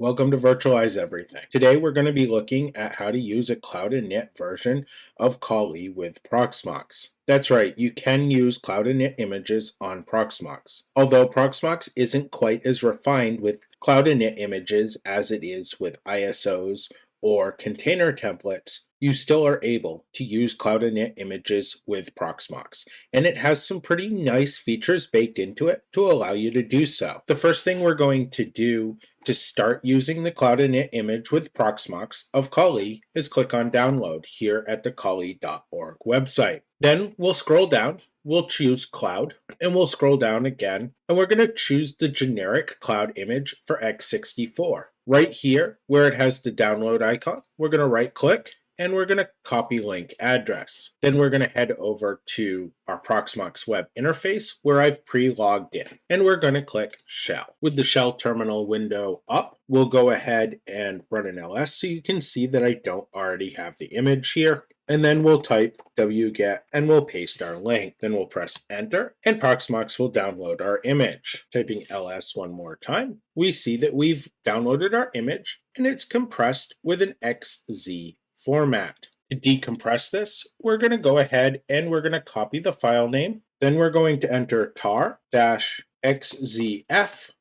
Welcome to Virtualize Everything. Today we're going to be looking at how to use a Cloud Init version of Kali with Proxmox. That's right, you can use Cloud Init images on Proxmox. Although Proxmox isn't quite as refined with Cloud Init images as it is with ISOs or container templates, you still are able to use Cloud Init images with Proxmox. And it has some pretty nice features baked into it to allow you to do so. The first thing we're going to do to start using the Cloud Init image with Proxmox of Kali is click on download here at the Kali.org website. Then we'll scroll down, we'll choose cloud, and we'll scroll down again, and we're going to choose the generic cloud image for x64. Right here, where it has the download icon, we're going to right click and we're going to copy link address. Then we're going to head over to our Proxmox web interface where I've pre-logged in and we're going to click shell. With the shell terminal window up, we'll go ahead and run an ls so you can see that I don't already have the image here. And then we'll type wget and we'll paste our link. Then we'll press enter and Proxmox will download our image. Typing ls one more time, we see that we've downloaded our image and it's compressed with an XZ format. To decompress this, we're going to go ahead and we're going to copy the file name. Then we're going to enter tar-xzf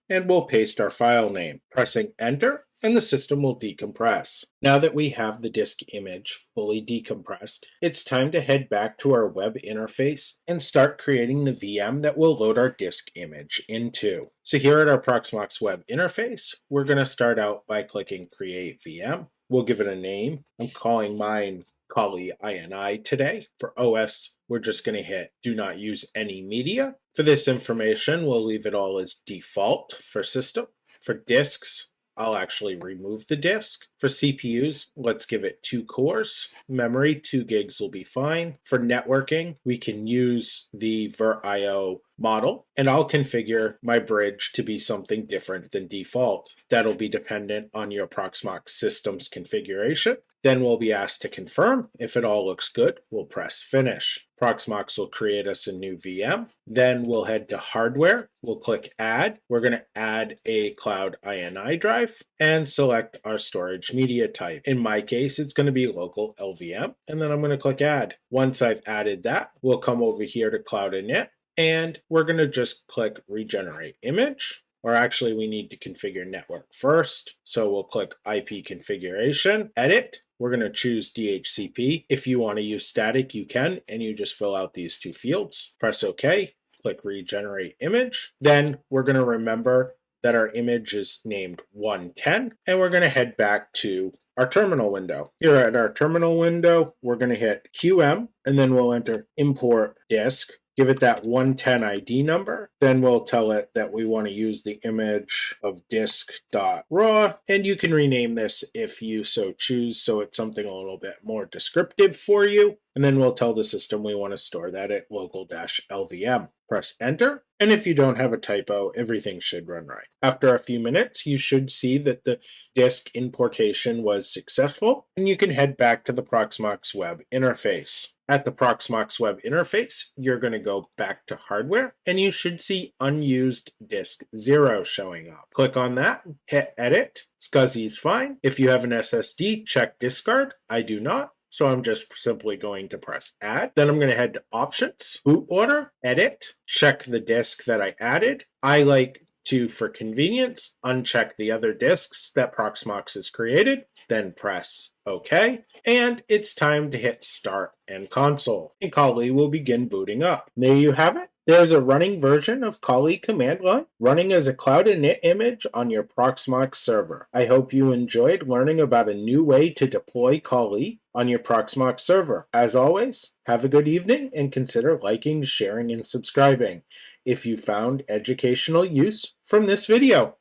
and we'll paste our file name. Pressing enter and the system will decompress. Now that we have the disk image fully decompressed, it's time to head back to our web interface and start creating the VM that we'll load our disk image into. So here at our Proxmox web interface, we're going to start out by clicking create VM. We'll give it a name. I'm calling mine Kali INI today. For OS, we're just going to hit do not use any media. For this information, we'll leave it all as default for system. For disks, I'll actually remove the disk. For CPUs, let's give it two cores. Memory, two gigs will be fine. For networking, we can use the VirtIO model, and I'll configure my bridge to be something different than default. That'll be dependent on your Proxmox system's configuration. Then we'll be asked to confirm. If it all looks good, we'll press finish. Proxmox will create us a new VM. Then we'll head to hardware. We'll click add. We're going to add a cloud INI drive and select our storage media type. In my case, it's going to be local LVM. And then I'm going to click add. Once I've added that, we'll come over here to cloud init and we're going to just click regenerate image or actually we need to configure network first. So we'll click IP configuration, edit. We're going to choose DHCP. If you want to use static, you can, and you just fill out these two fields. Press OK, click regenerate image. Then we're going to remember that our image is named 110, and we're going to head back to our terminal window. Here at our terminal window, we're going to hit QM, and then we'll enter import disk give it that 110 ID number. Then we'll tell it that we want to use the image of disk.raw, and you can rename this if you so choose, so it's something a little bit more descriptive for you. And then we'll tell the system we want to store that at local-lvm. Press enter, and if you don't have a typo, everything should run right. After a few minutes, you should see that the disk importation was successful, and you can head back to the Proxmox web interface. At the Proxmox web interface, you're going to go back to hardware, and you should see unused disk 0 showing up. Click on that, hit edit, SCSI is fine. If you have an SSD, check discard. I do not. So I'm just simply going to press add. Then I'm going to head to options, boot order, edit, check the disk that I added. I like to, for convenience, uncheck the other disks that Proxmox has created, then press OK, and it's time to hit start and console. And Kali will begin booting up. There you have it. There's a running version of Kali command line running as a cloud init image on your Proxmox server. I hope you enjoyed learning about a new way to deploy Kali on your Proxmox server. As always, have a good evening and consider liking, sharing, and subscribing if you found educational use from this video.